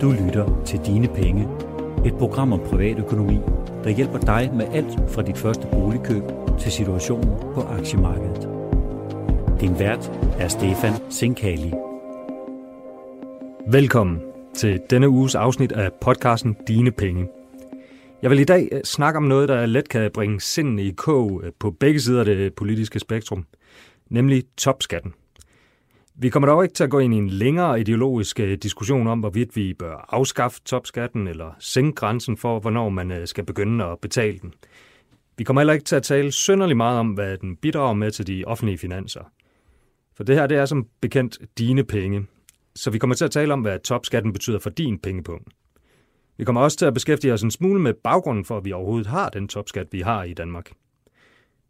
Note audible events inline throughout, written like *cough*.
Du lytter til Dine Penge, et program om privatøkonomi, der hjælper dig med alt fra dit første boligkøb til situationen på aktiemarkedet. Din vært er Stefan Sinkali. Velkommen til denne uges afsnit af podcasten Dine Penge. Jeg vil i dag øh, snakke om noget, der let kan bringe sindene i kog øh, på begge sider af det politiske spektrum, nemlig topskatten. Vi kommer dog ikke til at gå ind i en længere ideologisk øh, diskussion om, hvorvidt vi bør afskaffe topskatten eller sænke grænsen for, hvornår man øh, skal begynde at betale den. Vi kommer heller ikke til at tale synderligt meget om, hvad den bidrager med til de offentlige finanser. For det her det er som bekendt dine penge, så vi kommer til at tale om, hvad topskatten betyder for din pengepunkt. Vi kommer også til at beskæftige os en smule med baggrunden for, at vi overhovedet har den topskat, vi har i Danmark.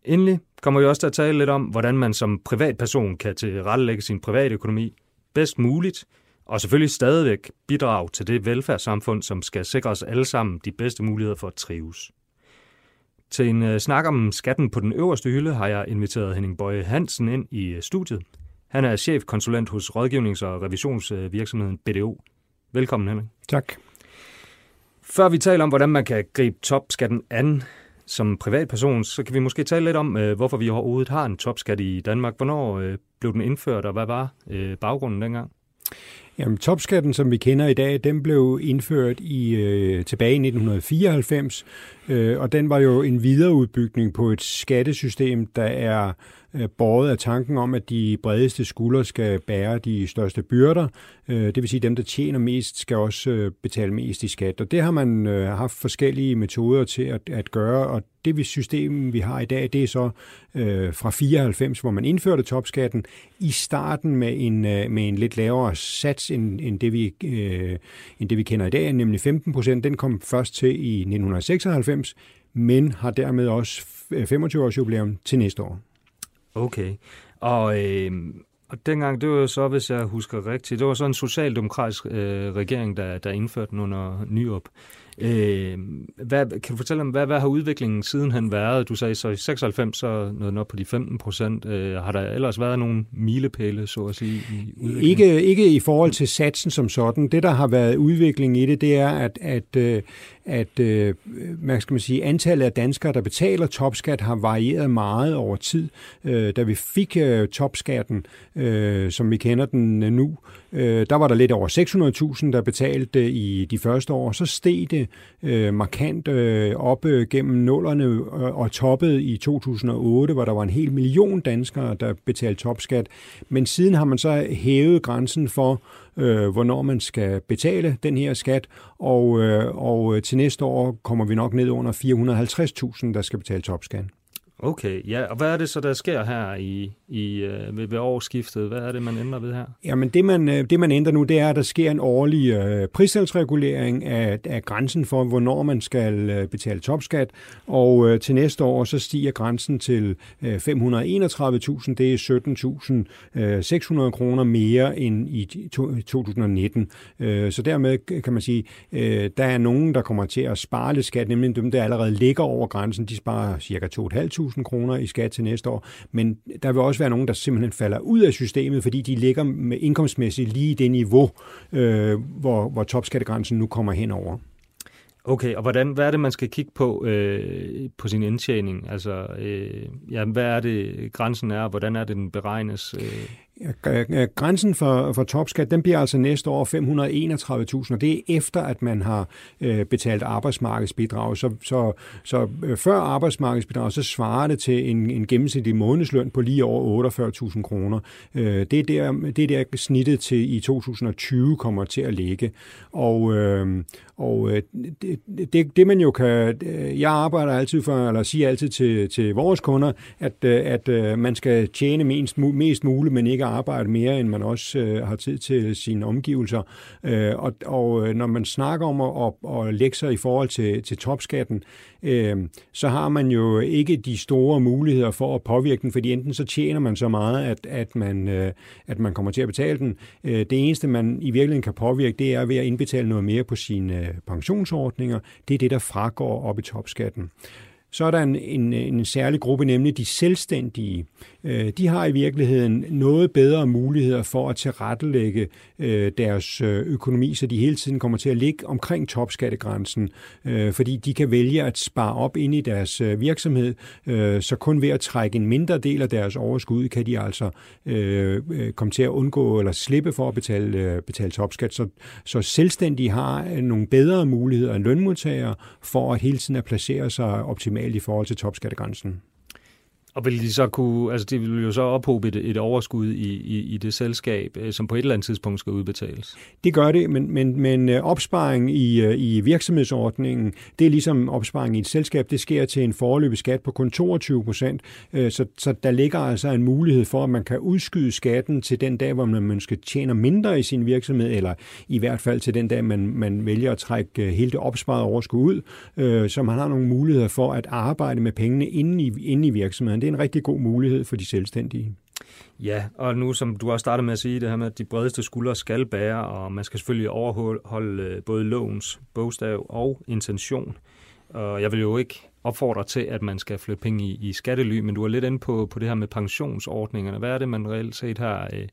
Endelig kommer vi også til at tale lidt om, hvordan man som privatperson kan tilrettelægge sin private økonomi bedst muligt, og selvfølgelig stadigvæk bidrage til det velfærdssamfund, som skal sikre os alle sammen de bedste muligheder for at trives. Til en uh, snak om skatten på den øverste hylde har jeg inviteret Henning Bøje Hansen ind i uh, studiet. Han er chefkonsulent hos rådgivnings- og revisionsvirksomheden BDO. Velkommen, Henning. Tak. Før vi taler om, hvordan man kan gribe topskatten an som privatperson, så kan vi måske tale lidt om, øh, hvorfor vi overhovedet har en topskat i Danmark. Hvornår øh, blev den indført, og hvad var øh, baggrunden dengang? Jamen, topskatten, som vi kender i dag, den blev indført i øh, tilbage i 1994, øh, og den var jo en videreudbygning på et skattesystem, der er øh, båret af tanken om, at de bredeste skuldre skal bære de største byrder. Øh, det vil sige, at dem, der tjener mest, skal også øh, betale mest i skat. Og det har man øh, haft forskellige metoder til at, at gøre, og det system, vi har i dag, det er så øh, fra 94, hvor man indførte topskatten, i starten med en, øh, med en lidt lavere sats end, end, det, vi, øh, end det, vi kender i dag, nemlig 15 procent. Den kom først til i 1996, men har dermed også 25 års jubilæum til næste år. Okay. Og, øh, og dengang, det var så, hvis jeg husker rigtigt, det var så en socialdemokratisk øh, regering, der, der indførte den under Nyrup. Øh, hvad, kan du fortælle om, hvad, hvad har udviklingen sidenhen været? Du sagde så i 96, så noget op på de 15 procent. Øh, har der ellers været nogle milepæle, så at sige, i udviklingen? Ikke, ikke i forhold til satsen som sådan. Det, der har været udvikling i det, det er, at, at, øh, at øh, man skal man sige, antallet af danskere, der betaler topskat, har varieret meget over tid. Øh, da vi fik øh, topskatten, øh, som vi kender den øh, nu, øh, der var der lidt over 600.000, der betalte øh, i de første år. Så steg det øh, markant øh, op øh, gennem nullerne øh, og toppede i 2008, hvor der var en hel million danskere, der betalte topskat. Men siden har man så hævet grænsen for, øh, hvornår man skal betale den her skat, og, øh, og til næste år kommer vi nok ned under 450.000, der skal betale topskat. Okay, ja, og hvad er det så, der sker her i, i, øh, ved, ved årsskiftet? Hvad er det, man ændrer ved her? Jamen, det man, øh, det man ændrer nu, det er, at der sker en årlig øh, pristalsregulering af, af grænsen for, hvornår man skal øh, betale topskat, og øh, til næste år, så stiger grænsen til øh, 531.000, det er 17.600 øh, kroner mere end i to, 2019. Øh, så dermed kan man sige, øh, der er nogen, der kommer til at spare lidt skat, nemlig dem, der allerede ligger over grænsen, de sparer cirka 2.500 100.000 kroner i skat til næste år, men der vil også være nogen, der simpelthen falder ud af systemet, fordi de ligger med indkomstmæssigt lige i det niveau, øh, hvor, hvor topskattegrænsen nu kommer hen over. Okay, og hvordan, hvad er det, man skal kigge på øh, på sin indtjening? Altså, øh, ja, hvad er det, grænsen er, og hvordan er det, den beregnes? Øh? Øh, grænsen for, for topskat, den bliver altså næste år 531.000, og det er efter, at man har øh, betalt arbejdsmarkedsbidrag. Så, så, så øh, før arbejdsmarkedsbidrag, så svarer det til en, en gennemsnitlig månedsløn på lige over 48.000 kroner. Øh, det, er der, det er der snittet til i 2020 kommer til at ligge. Og, øh, og øh, det, det, det man jo kan... Øh, jeg arbejder altid for, eller siger altid til, til vores kunder, at, øh, at man skal tjene mest, mest muligt, men ikke arbejde mere, end man også øh, har tid til sine omgivelser. Øh, og, og øh, når man snakker om at, at, at lægge sig i forhold til, til topskatten, øh, så har man jo ikke de store muligheder for at påvirke den, fordi enten så tjener man så meget, at, at, man, øh, at man kommer til at betale den. Øh, det eneste, man i virkeligheden kan påvirke, det er ved at indbetale noget mere på sine øh, pensionsordninger. Det er det, der fragår op i topskatten. Så er der en, en, en særlig gruppe, nemlig de selvstændige. Øh, de har i virkeligheden noget bedre muligheder for at tilrettelægge øh, deres øh, økonomi, så de hele tiden kommer til at ligge omkring topskattegrænsen, øh, fordi de kan vælge at spare op ind i deres øh, virksomhed, så kun ved at trække en mindre del af deres overskud, kan de altså komme til at undgå eller slippe for at betale, betale topskat. Så, så selvstændige har nogle bedre muligheder end lønmodtagere for at hele tiden at placere sig optimalt i forhold til topskattegrænsen. Og vil de så kunne, altså de vil jo så ophobe et, et overskud i, i, i det selskab, øh, som på et eller andet tidspunkt skal udbetales? Det gør det, men, men, men øh, opsparing i, øh, i virksomhedsordningen, det er ligesom opsparing i et selskab, det sker til en foreløbig skat på kun 22 procent, så, så der ligger altså en mulighed for, at man kan udskyde skatten til den dag, hvor man måske tjener mindre i sin virksomhed, eller i hvert fald til den dag, man, man vælger at trække hele det opsparede overskud ud, så man har nogle muligheder for at arbejde med pengene inde i, inde i virksomheden. Det er en rigtig god mulighed for de selvstændige. Ja, og nu som du også startede med at sige, det her med, at de bredeste skuldre skal bære, og man skal selvfølgelig overholde øh, både lovens bogstav og intention. Og jeg vil jo ikke opfordre til, at man skal flytte penge i, i skattely, men du er lidt inde på, på det her med pensionsordningerne. Hvad er det, man reelt set har, øh,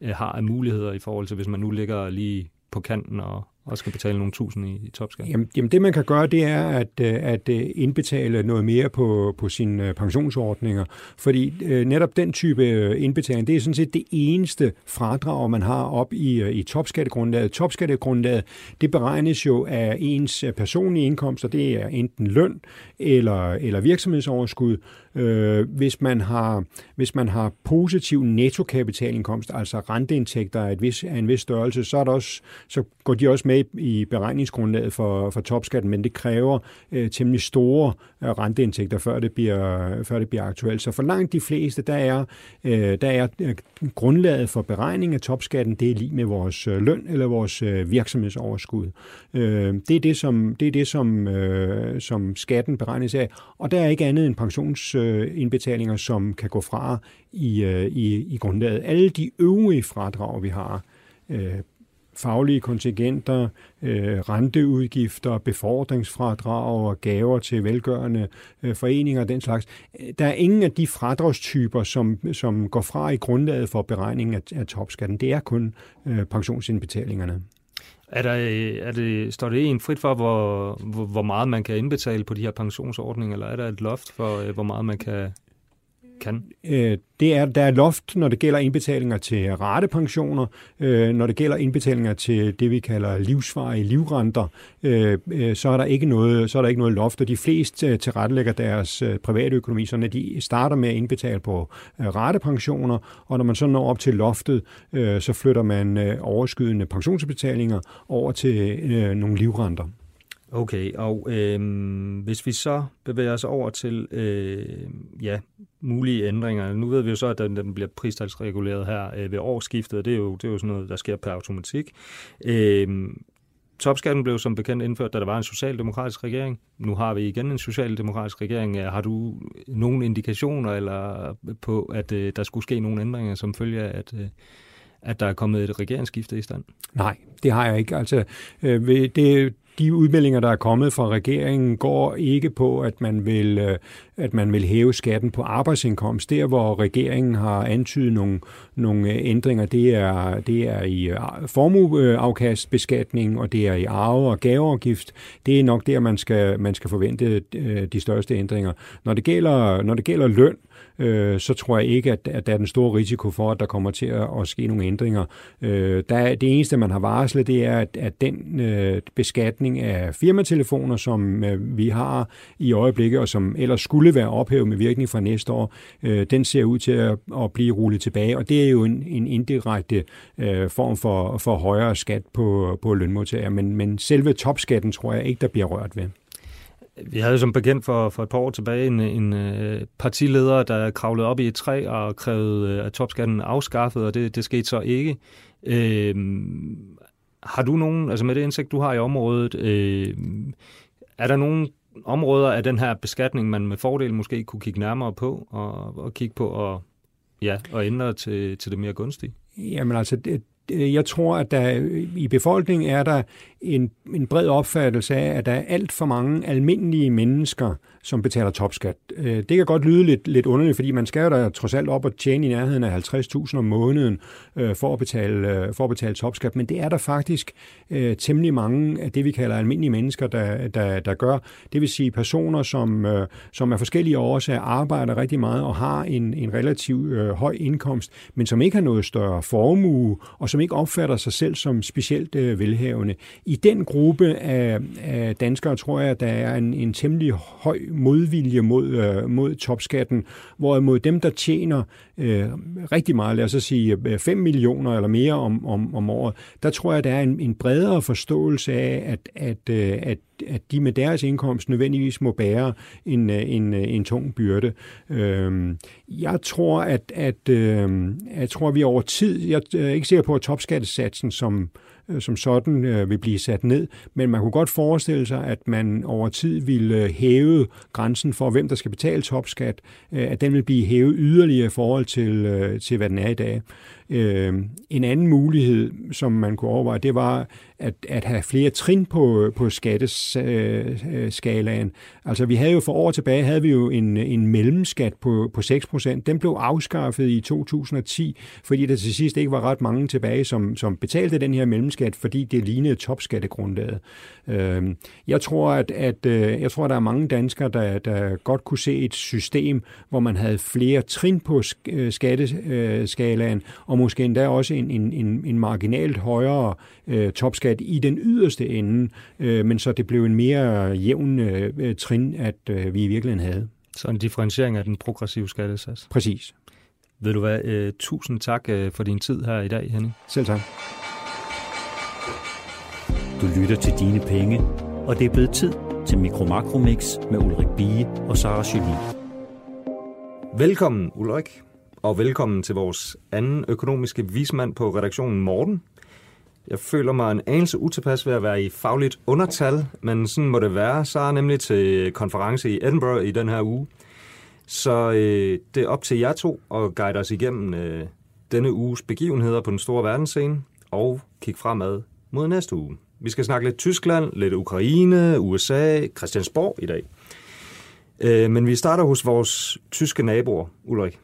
øh har af muligheder i forhold til, hvis man nu ligger lige på kanten og, og skal betale nogle tusind i, i topskat? Jamen, jamen det man kan gøre, det er at, øh, at øh, indbetale noget mere på, på sine øh, pensionsordninger, fordi netop den type indbetaling, det er sådan set det eneste fradrag, man har op i, i topskattegrundlaget. Topskattegrundlaget, det beregnes jo af ens personlige indkomster, det er enten løn eller, eller virksomhedsoverskud, Øh, hvis, man har, hvis man har positiv nettokapitalindkomst, altså renteindtægter af, et vis, af en vis størrelse, så, er der også, så går de også med i beregningsgrundlaget for, for topskatten, men det kræver øh, temmelig store øh, renteindtægter, før det, bliver, før det bliver aktuelt. Så for langt de fleste, der er, øh, der er øh, grundlaget for beregning af topskatten, det er lige med vores øh, løn eller vores øh, virksomhedsoverskud. Øh, det er det, som, det er det som, øh, som skatten beregnes af, og der er ikke andet end pensionsindbetalinger, som kan gå fra i, øh, i, i grundlaget. Alle de øvrige fradrag, vi har, øh, faglige kontingenter, øh, renteudgifter, befordringsfradrag og gaver til velgørende øh, foreninger og den slags. Der er ingen af de fradragstyper, som, som går fra i grundlaget for beregningen af, af topskatten. Det er kun øh, pensionsindbetalingerne. Er der, øh, er det, står det en frit for, hvor, hvor, meget man kan indbetale på de her pensionsordninger, eller er der et loft for, øh, hvor meget man kan, kan? Øh, det er, der er loft, når det gælder indbetalinger til ratepensioner, øh, når det gælder indbetalinger til det, vi kalder livsvarige livrenter, øh, øh, så, er der ikke noget, så er der ikke noget loft, og de fleste øh, tilrettelægger deres øh, private økonomi, så de starter med at indbetale på øh, ratepensioner, og når man så når op til loftet, øh, så flytter man øh, overskydende pensionsbetalinger over til øh, nogle livrenter. Okay, og øh, hvis vi så bevæger os over til øh, ja, mulige ændringer. Nu ved vi jo så, at den, den bliver pristalsreguleret her øh, ved årsskiftet. Det er, jo, det er jo sådan noget, der sker per automatik. Øh, topskatten blev som bekendt indført, da der var en socialdemokratisk regering. Nu har vi igen en socialdemokratisk regering. Øh, har du nogle indikationer eller på, at øh, der skulle ske nogle ændringer som følge af, at, øh, at der er kommet et regeringsskifte i stand? Nej, det har jeg ikke. Altså, øh, det, de udmeldinger, der er kommet fra regeringen, går ikke på, at man vil, øh, at man vil hæve skatten på arbejdsindkomst. Der, hvor regeringen har antydet nogle, nogle ændringer, det er, det er i øh, formueafkastbeskatning, og det er i arve- og gaveafgift. Det er nok der, man skal, man skal forvente øh, de største ændringer. Når det gælder, når det gælder løn, øh, øh, så tror jeg ikke, at, at der er den store risiko for, at der kommer til at, at ske nogle ændringer. Øh, der, det eneste, man har varslet, det er, at, at den øh, beskatning af firmatelefoner, som øh, vi har i øjeblikket, og som ellers skulle være ophævet med virkning fra næste år, øh, den ser ud til at, at blive rullet tilbage, og det er jo en, en indirekte øh, form for, for højere skat på, på lønmodtagere, men, men selve topskatten tror jeg ikke, der bliver rørt ved. Vi havde som bekendt for, for et par år tilbage en, en øh, partileder, der kravlede op i et træ og krævede, øh, at topskatten afskaffet, og det, det skete så ikke. Øh, har du nogen, altså med det indsigt, du har i området, øh, er der nogen områder af den her beskatning, man med fordel måske kunne kigge nærmere på og, og kigge på og, ja, og ændre til, til det mere gunstige? Jamen altså, det, Øh, jeg tror, at der øh, i befolkningen er der en, en bred opfattelse af, at der er alt for mange almindelige mennesker, som betaler topskat. Øh, det kan godt lyde lidt, lidt underligt, fordi man skal jo da trods alt op og tjene i nærheden af 50.000 om måneden øh, for, at betale, øh, for at betale topskat, men det er der faktisk øh, temmelig mange af det, vi kalder almindelige mennesker, der, der, der gør. Det vil sige personer, som, øh, som af forskellige årsager arbejder rigtig meget og har en, en relativt øh, høj indkomst, men som ikke har noget større formue, og som ikke opfatter sig selv som specielt øh, velhavende. I den gruppe af, af danskere tror jeg, der er en, en temmelig høj modvilje mod, øh, mod topskatten, hvorimod dem, der tjener øh, rigtig meget, lad os sige øh, 5 millioner eller mere om, om, om året, der tror jeg, der er en, en bredere forståelse af, at, at, øh, at at de med deres indkomst nødvendigvis må bære en, øh, en, øh, en tung byrde. Øhm, jeg tror, at, at, øhm, jeg tror, at vi over tid, jeg øh, er ikke sikker på, at topskattesatsen som, som sådan øh, vil blive sat ned, men man kunne godt forestille sig, at man over tid ville hæve grænsen for, hvem der skal betale topskat, at den vil blive hævet yderligere i forhold til, til hvad den er i dag. Øhm, en anden mulighed, som man kunne overveje, det var at, at have flere trin på, på skatteskalaen. Altså vi havde jo for år tilbage, havde vi jo en, en mellemskat på, på 6%. Den blev afskaffet i 2010, fordi der til sidst ikke var ret mange tilbage, som, som betalte den her mellemskat, fordi det lignede topskattegrundlaget. Øhm, jeg tror, at, at øh, jeg tror, at der er mange danskere, der, der godt kunne se et system, hvor man havde flere trin på øh, skatteskalaen, øh, og måske endda også en, en, en, en marginalt højere øh, topskat i den yderste ende, øh, men så det blev en mere jævn øh, trin, at øh, vi i virkeligheden havde. Så en differentiering af den progressive skattesats. Præcis. Ved du hvad, øh, tusind tak øh, for din tid her i dag, Henning. Selv tak. Du lytter til Dine Penge, og det er blevet tid til Mikro Makro Mix med Ulrik Bie og Sara Jolie. Velkommen, Ulrik, og velkommen til vores anden økonomiske vismand på redaktionen, Morten. Jeg føler mig en anelse utilpas ved at være i fagligt undertal, men sådan må det være. Så er nemlig til konference i Edinburgh i den her uge. Så øh, det er op til jer to at guide os igennem øh, denne uges begivenheder på den store verdensscene og kigge fremad mod næste uge. Vi skal snakke lidt Tyskland, lidt Ukraine, USA, Christiansborg i dag. Øh, men vi starter hos vores tyske naboer, Ulrik.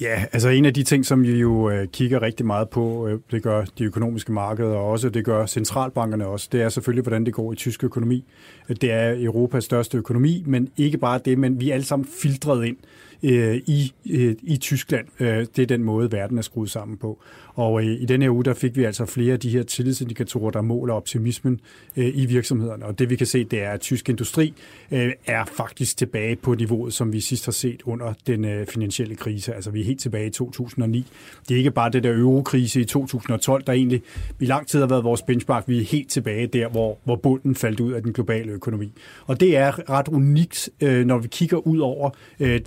Ja, altså en af de ting, som vi jo øh, kigger rigtig meget på, øh, det gør de økonomiske markeder og også, det gør centralbankerne også, det er selvfølgelig, hvordan det går i tysk økonomi. Det er Europas største økonomi, men ikke bare det, men vi er alle sammen filtreret ind øh, i, øh, i Tyskland. Øh, det er den måde, verden er skruet sammen på. Og øh, i denne her uge, der fik vi altså flere af de her tillidsindikatorer, der måler optimismen øh, i virksomhederne. Og det vi kan se, det er, at tysk industri øh, er faktisk tilbage på niveauet, som vi sidst har set under den øh, finansielle krise. Altså vi er helt tilbage i 2009. Det er ikke bare det der eurokrise i 2012, der egentlig i lang tid har været vores benchmark. Vi er helt tilbage der, hvor, hvor bunden faldt ud af den globale økonomi. Og det er ret unikt, øh, når vi kigger ud over øh,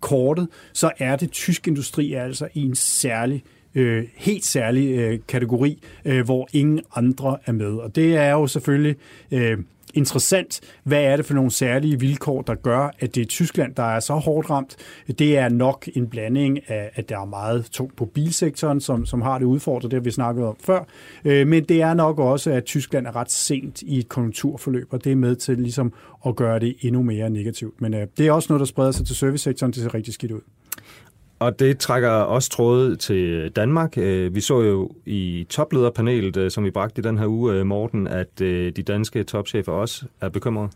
kortet, så er det tysk industri altså i en særlig øh, helt særlig øh, kategori, øh, hvor ingen andre er med. Og det er jo selvfølgelig øh, interessant. Hvad er det for nogle særlige vilkår, der gør, at det er Tyskland, der er så hårdt ramt? Det er nok en blanding af, at der er meget tungt på bilsektoren, som, som har det udfordret, det har vi snakket om før. Øh, men det er nok også, at Tyskland er ret sent i et konjunkturforløb, og det er med til ligesom at gøre det endnu mere negativt. Men øh, det er også noget, der spreder sig til servicesektoren. Det ser rigtig skidt ud. Og det trækker også tråde til Danmark. Øh, vi så jo i toplederpanelet, øh, som vi bragte i den her uge, øh, Morten, at de danske topchefer også er bekymrede.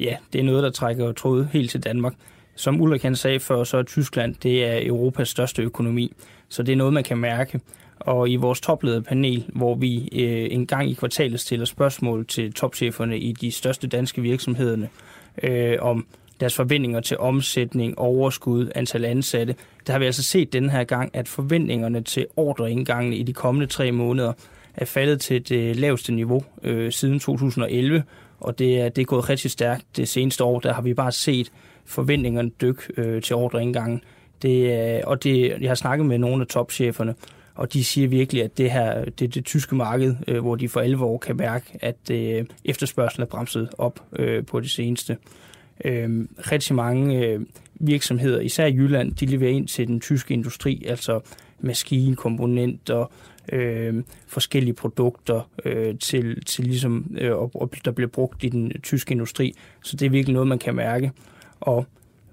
Ja, det er noget, der trækker tråde helt til Danmark. Som Ulrik han sagde før, så er Tyskland det er Europas største økonomi. Så det er noget, man kan mærke. Og i vores toplederpanel, hvor vi øh, en gang i kvartalet stiller spørgsmål til topcheferne i de største danske virksomheder øh, om deres forventninger til omsætning, overskud, antal ansatte. Der har vi altså set den her gang, at forventningerne til ordreindgangene i de kommende tre måneder er faldet til det laveste niveau øh, siden 2011, og det er, det er gået rigtig stærkt det seneste år. Der har vi bare set forventningerne dykke øh, til ordreindgangen. Det, øh, og det, jeg har snakket med nogle af topcheferne, og de siger virkelig, at det her det er det tyske marked, øh, hvor de for alvor kan mærke, at øh, efterspørgselen er bremset op øh, på det seneste. Øh, rigtig mange øh, virksomheder, især i Jylland, de leverer ind til den tyske industri, altså maskinkomponenter, øh, forskellige produkter øh, til, til ligesom, øh, og, der bliver brugt i den tyske industri. Så det er virkelig noget, man kan mærke. Og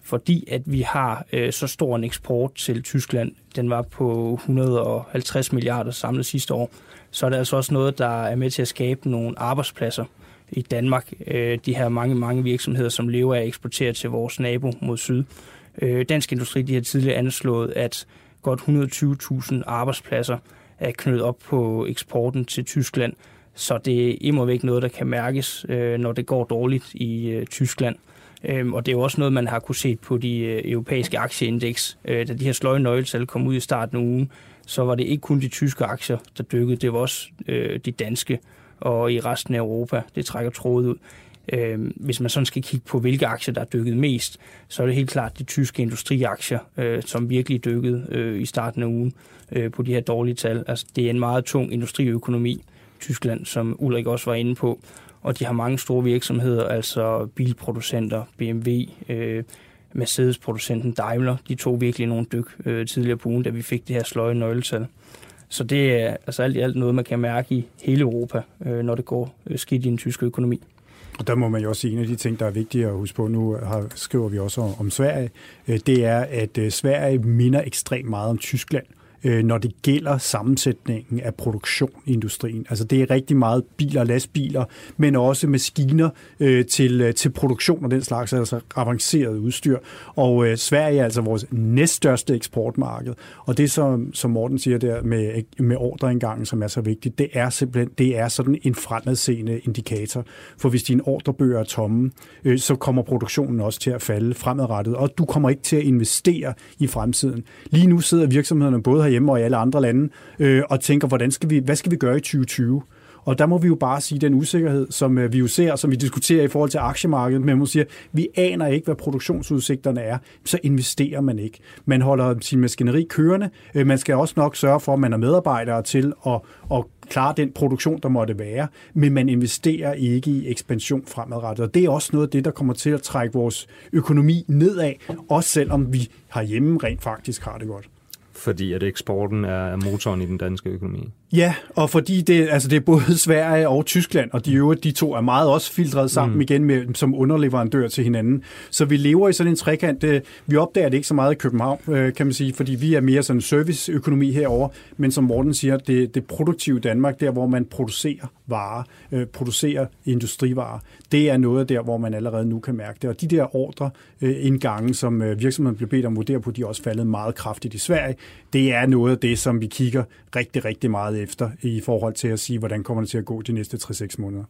fordi at vi har øh, så stor en eksport til Tyskland, den var på 150 milliarder samlet sidste år, så er det altså også noget, der er med til at skabe nogle arbejdspladser i Danmark. Øh, de her mange, mange virksomheder, som lever af at eksportere til vores nabo mod syd. Øh, Dansk Industri de har tidligere anslået, at godt 120.000 arbejdspladser er knyttet op på eksporten til Tyskland. Så det er imod væk noget, der kan mærkes, øh, når det går dårligt i øh, Tyskland. Øhm, og det er jo også noget, man har kunne se på de øh, europæiske aktieindeks. Øh, da de her sløje nøgletal kom ud i starten af ugen, så var det ikke kun de tyske aktier, der dykkede, det var også øh, de danske og i resten af Europa. Det trækker trådet ud. Øh, hvis man sådan skal kigge på, hvilke aktier, der er dykket mest, så er det helt klart de tyske industriaktier, øh, som virkelig dykkede øh, i starten af ugen øh, på de her dårlige tal. Altså, det er en meget tung industriøkonomi, Tyskland, som Ulrik også var inde på og de har mange store virksomheder, altså bilproducenter, BMW, øh, Mercedes-producenten Daimler, de tog virkelig nogle dyk øh, tidligere på ugen, da vi fik det her sløje nøgletal. Så det er altså alt i alt noget, man kan mærke i hele Europa, øh, når det går øh, skidt i den tyske økonomi. Og der må man jo også sige, en af de ting, der er vigtige at huske på, nu har, skriver vi også om, om Sverige, øh, det er, at øh, Sverige minder ekstremt meget om Tyskland øh, når det gælder sammensætningen af produktion i industrien. Altså det er rigtig meget biler og lastbiler, men også maskiner øh, til, øh, til produktion og den slags, altså avanceret udstyr. Og øh, Sverige er altså vores næststørste eksportmarked. Og det, som, som Morten siger der med, med ordreindgangen, som er så vigtigt, det er simpelthen det er sådan en fremadseende indikator. For hvis dine ordrebøger er tomme, øh, så kommer produktionen også til at falde fremadrettet, og du kommer ikke til at investere i fremtiden. Lige nu sidder virksomhederne både herhjemme og i alle andre lande, øh, og tænker, hvordan skal vi, hvad skal vi gøre i 2020? Og der må vi jo bare sige den usikkerhed, som øh, vi jo ser, som vi diskuterer i forhold til aktiemarkedet, men man siger, vi aner ikke, hvad produktionsudsigterne er, så investerer man ikke. Man holder sin maskineri kørende. Øh, man skal også nok sørge for, at man er medarbejdere til at, at klare den produktion, der måtte være, men man investerer ikke i ekspansion fremadrettet. Og det er også noget af det, der kommer til at trække vores økonomi nedad, også selvom vi herhjemme rent faktisk har det godt fordi at eksporten er motoren i den danske økonomi. Ja, og fordi det, altså det er både *laughs* Sverige og Tyskland, og de øvrigt, de to er meget også filtreret sammen mm. igen med, som underleverandør til hinanden. Så vi lever i sådan en trekant. Vi opdager det ikke så meget i København, øh, kan man sige, fordi vi er mere sådan en serviceøkonomi herover. Men som Morten siger, det, det produktive Danmark, der hvor man producerer varer, øh, producerer industrivarer, det er noget der, hvor man allerede nu kan mærke det. Og de der ordre øh, indgange, som øh, virksomheden bliver bedt om at vurdere på, de er også faldet meget kraftigt i Sverige. Det er noget af det, som vi kigger rigtig, rigtig meget efter i forhold til at sige, hvordan kommer det til at gå de næste 3-6 måneder.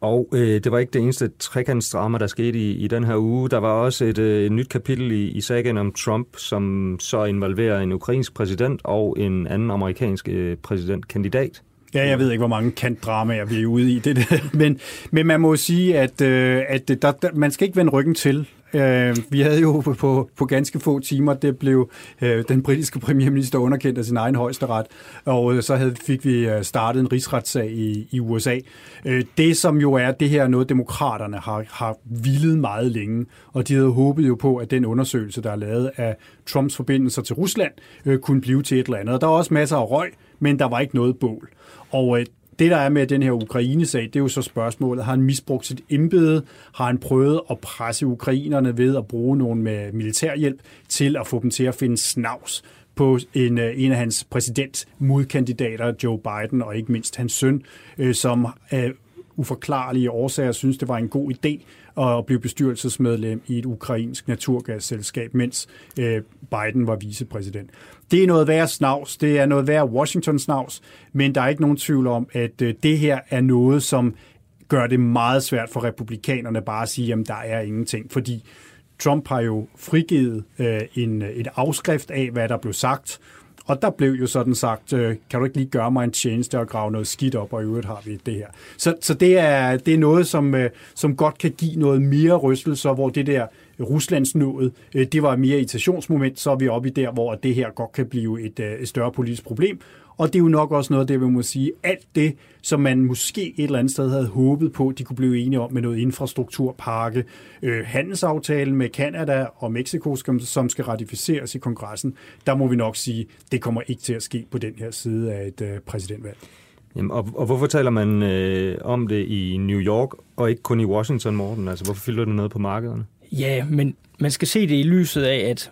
Og øh, det var ikke det eneste trekantsdrama, der skete i, i den her uge. Der var også et, øh, et nyt kapitel i, i sagen om Trump, som så involverer en ukrainsk præsident og en anden amerikansk øh, præsidentkandidat. Ja, jeg ved ikke, hvor mange kantdramaer vi er ude i. Det, det. *laughs* Men, men man må sige, at, øh, at der, der, man skal ikke vende ryggen til. Øh, vi havde jo på, på ganske få timer, det blev øh, den britiske premierminister underkendt af sin egen højesteret, og øh, så havde, fik vi øh, startet en rigsretssag i, i USA. Øh, det som jo er, det her er noget, demokraterne har, har vildet meget længe, og de havde håbet jo på, at den undersøgelse, der er lavet af Trumps forbindelser til Rusland, øh, kunne blive til et eller andet. Og der var også masser af røg, men der var ikke noget bål. Og øh, det, der er med den her Ukraine-sag, det er jo så spørgsmålet, har han misbrugt sit embede? Har han prøvet at presse ukrainerne ved at bruge nogen med militærhjælp til at få dem til at finde snavs på en, øh, en af hans præsidentmodkandidater, Joe Biden, og ikke mindst hans søn, øh, som øh, uforklarlige årsager synes, det var en god idé at blive bestyrelsesmedlem i et ukrainsk naturgasselskab, mens øh, Biden var vicepræsident. Det er noget værre snavs, det er noget værre Washington snavs, men der er ikke nogen tvivl om, at øh, det her er noget, som gør det meget svært for republikanerne bare at sige, at der er ingenting, fordi Trump har jo frigivet øh, en, et afskrift af, hvad der blev sagt, og der blev jo sådan sagt, øh, kan du ikke lige gøre mig en tjeneste og grave noget skidt op, og i øvrigt har vi det her. Så, så det, er, det er noget, som, øh, som godt kan give noget mere rystelse, hvor det der Ruslands nået, øh, det var mere irritationsmoment, så er vi oppe i der, hvor det her godt kan blive et, øh, et større politisk problem. Og det er jo nok også noget, det vil må sige, alt det, som man måske et eller andet sted havde håbet på, de kunne blive enige om med noget infrastrukturpakke, øh, handelsaftalen med Kanada og Mexico, som skal ratificeres i kongressen, der må vi nok sige, det kommer ikke til at ske på den her side af et øh, præsidentvalg. Jamen, og, og hvorfor taler man øh, om det i New York og ikke kun i Washington, Morten? Altså, hvorfor fylder det noget på markederne? Ja, men man skal se det i lyset af, at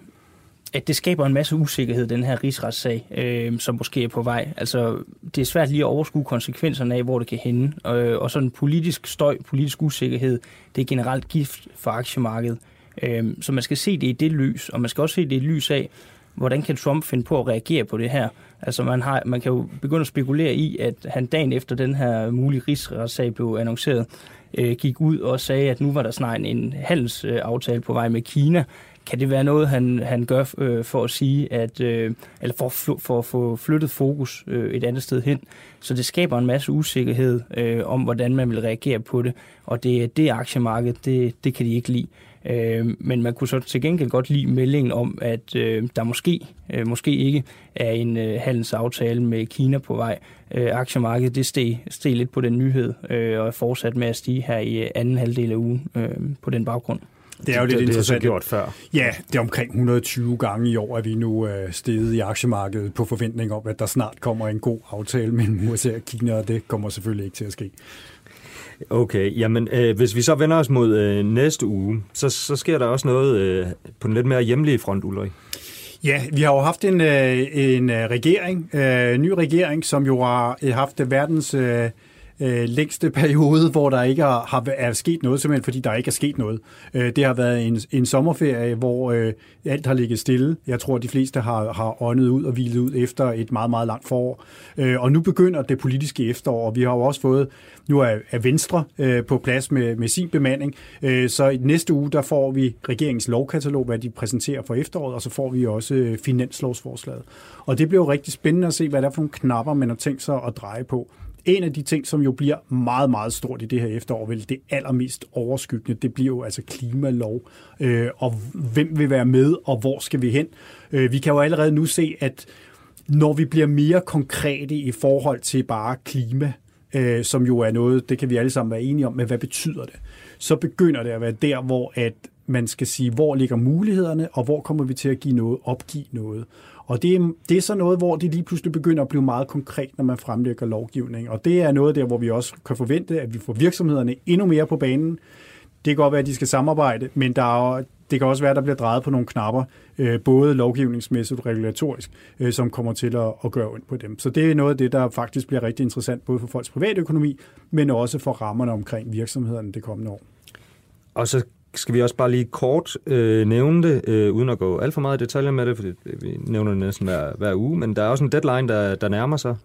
at det skaber en masse usikkerhed, den her rigsretssag, øh, som måske er på vej. Altså, det er svært lige at overskue konsekvenserne af, hvor det kan hænde. Øh, og sådan politisk støj, politisk usikkerhed, det er generelt gift for aktiemarkedet. Øh, så man skal se det i det lys, og man skal også se det i lys af, hvordan kan Trump finde på at reagere på det her? Altså man, har, man kan jo begynde at spekulere i, at han dagen efter den her mulige rigsretssag blev annonceret, øh, gik ud og sagde, at nu var der snart en handelsaftale på vej med Kina, kan det være noget, han, han gør øh, for at sige, at, øh, eller for, for at få flyttet fokus øh, et andet sted hen? Så det skaber en masse usikkerhed øh, om, hvordan man vil reagere på det, og det, det aktiemarked, det, det kan de ikke lide. Øh, men man kunne så til gengæld godt lide meldingen om, at øh, der måske, øh, måske ikke er en øh, handelsaftale med Kina på vej. Øh, aktiemarkedet det steg, steg lidt på den nyhed øh, og er fortsat med at stige her i anden halvdel af ugen øh, på den baggrund. Det er jo lidt det, interessant. Det har gjort før. Ja, det er omkring 120 gange i år, at vi nu er øh, steget i aktiemarkedet på forventning om, at der snart kommer en god aftale mellem USA og Kina, og det kommer selvfølgelig ikke til at ske. Okay, jamen øh, hvis vi så vender os mod øh, næste uge, så, så sker der også noget øh, på den lidt mere hjemlige front, Ulrik. Ja, vi har jo haft en, øh, en øh, regering, øh, en ny regering, som jo har øh, haft verdens øh, øh, længste periode, hvor der ikke har, har er sket noget, simpelthen fordi der ikke er sket noget. Øh, det har været en, en sommerferie, hvor øh, alt har ligget stille. Jeg tror, at de fleste har, har åndet ud og hvilet ud efter et meget, meget langt forår. Øh, og nu begynder det politiske efterår, og vi har jo også fået, nu er, er Venstre øh, på plads med, med sin bemanding, øh, så i næste uge, der får vi regeringens lovkatalog, hvad de præsenterer for efteråret, og så får vi også øh, finanslovsforslaget. Og det bliver jo rigtig spændende at se, hvad der er for nogle knapper, man har tænkt sig at dreje på. En af de ting, som jo bliver meget, meget stort i det her efterår, vel det allermest overskyggende, det bliver jo altså klimalov. Øh, og hvem vil være med, og hvor skal vi hen? Øh, vi kan jo allerede nu se, at når vi bliver mere konkrete i forhold til bare klima, øh, som jo er noget, det kan vi alle sammen være enige om, men hvad betyder det? Så begynder det at være der, hvor at man skal sige, hvor ligger mulighederne, og hvor kommer vi til at give noget, opgive noget. Og det er, det er så noget, hvor det lige pludselig begynder at blive meget konkret, når man fremlægger lovgivning. Og det er noget der, hvor vi også kan forvente, at vi får virksomhederne endnu mere på banen. Det kan godt være, at de skal samarbejde, men der er, det kan også være, at der bliver drejet på nogle knapper, øh, både lovgivningsmæssigt og regulatorisk, øh, som kommer til at, at gøre ondt på dem. Så det er noget af det, der faktisk bliver rigtig interessant, både for folks private økonomi, men også for rammerne omkring virksomhederne det kommende år. Og så skal vi også bare lige kort øh, nævne det, øh, uden at gå alt for meget i detaljer med det, for vi nævner det næsten hver, hver uge, men der er også en deadline, der, der nærmer sig.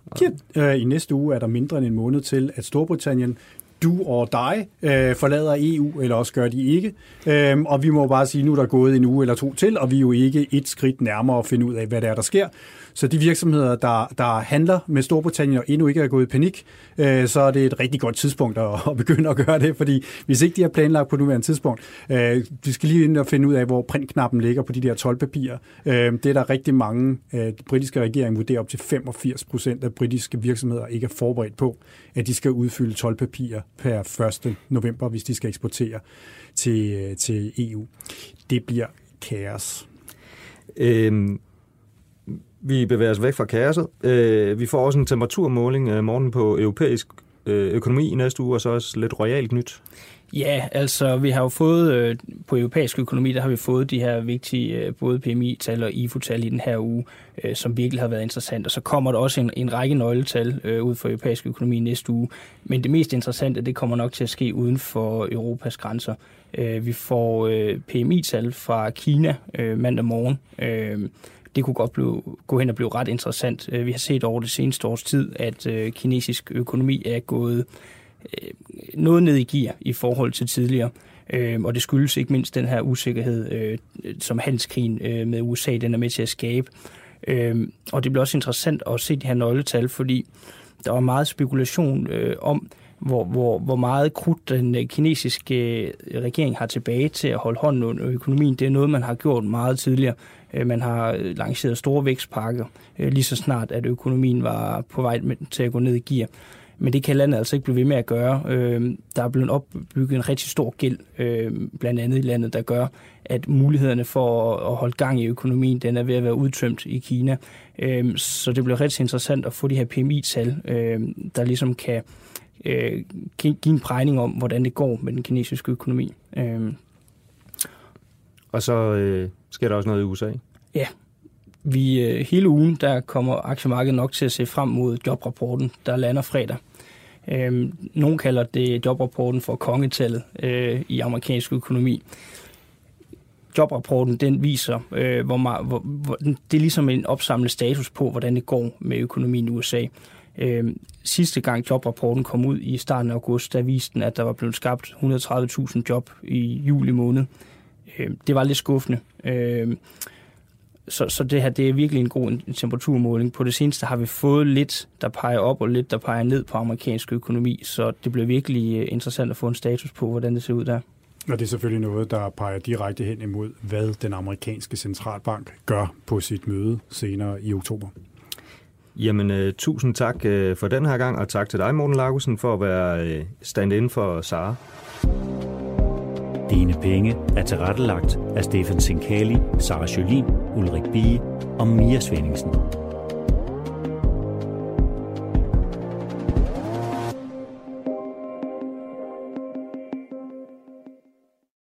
Ja, øh, i næste uge er der mindre end en måned til, at Storbritannien du og dig øh, forlader EU, eller også gør de ikke. Øhm, og vi må bare sige, nu er der gået en uge eller to til, og vi er jo ikke et skridt nærmere at finde ud af, hvad det er, der sker. Så de virksomheder, der, der handler med Storbritannien og endnu ikke er gået i panik, øh, så er det et rigtig godt tidspunkt at, at begynde at gøre det, fordi hvis ikke de har planlagt på nuværende tidspunkt, øh, vi skal lige ind og finde ud af, hvor printknappen ligger på de der 12 papirer. Øh, det er der rigtig mange, øh, de britiske regering vurderer op til 85 procent af britiske virksomheder ikke er forberedt på, at de skal udfylde 12 papirer per 1. november, hvis de skal eksportere til, øh, til EU. Det bliver kaos. Øhm, vi bevæger os væk fra kaoset. Øh, vi får også en temperaturmåling øh, morgen på europæisk øh, økonomi i næste uge, og så også lidt royalt nyt. Ja, altså vi har jo fået, øh, på europæisk økonomi, der har vi fået de her vigtige, øh, både PMI-tal og IFO-tal i den her uge, øh, som virkelig har været interessant. Og så kommer der også en, en række nøgletal øh, ud for europæisk økonomi næste uge. Men det mest interessante, det kommer nok til at ske uden for Europas grænser. Øh, vi får øh, PMI-tal fra Kina øh, mandag morgen. Øh, det kunne godt blive, gå hen og blive ret interessant. Øh, vi har set over det seneste års tid, at øh, kinesisk økonomi er gået øh, noget ned i gear i forhold til tidligere. Øhm, og det skyldes ikke mindst den her usikkerhed, øh, som handelskrigen øh, med USA den er med til at skabe. Øhm, og det bliver også interessant at se de her nøgletal, fordi der var meget spekulation øh, om, hvor, hvor, hvor meget krudt den kinesiske regering har tilbage til at holde hånden under økonomien. Det er noget, man har gjort meget tidligere. Man har lanceret store vækstpakker, lige så snart, at økonomien var på vej til at gå ned i gear. Men det kan landet altså ikke blive ved med at gøre. Øh, der er blevet opbygget en rigtig stor gæld, øh, blandt andet i landet, der gør, at mulighederne for at holde gang i økonomien, den er ved at være udtømt i Kina. Øh, så det bliver rigtig interessant at få de her PMI-tal, øh, der ligesom kan øh, give en prægning om, hvordan det går med den kinesiske økonomi. Øh. Og så øh, sker der også noget i USA? Ja, vi, øh, hele ugen der kommer aktiemarkedet nok til at se frem mod jobrapporten, der lander fredag. Øh, nogle kalder det jobrapporten for kongetallet øh, i amerikansk økonomi. Jobrapporten den viser, øh, hvor, meget, hvor, hvor det er ligesom en opsamlet status på, hvordan det går med økonomien i USA. Øh, sidste gang jobrapporten kom ud i starten af august, der viste den, at der var blevet skabt 130.000 job i juli måned. Øh, det var lidt skuffende. Øh, så, så det her det er virkelig en god temperaturmåling. På det seneste har vi fået lidt, der peger op, og lidt, der peger ned på amerikansk økonomi, så det bliver virkelig øh, interessant at få en status på, hvordan det ser ud der. Og det er selvfølgelig noget, der peger direkte hen imod, hvad den amerikanske centralbank gør på sit møde senere i oktober. Jamen, uh, tusind tak uh, for den her gang, og tak til dig, Morten Lagusen, for at være stand-in for Sara. Dine penge er tilrettelagt af Stefan Sinkali, Sara Jolin, Ulrik Bie og Mia Svendingsen.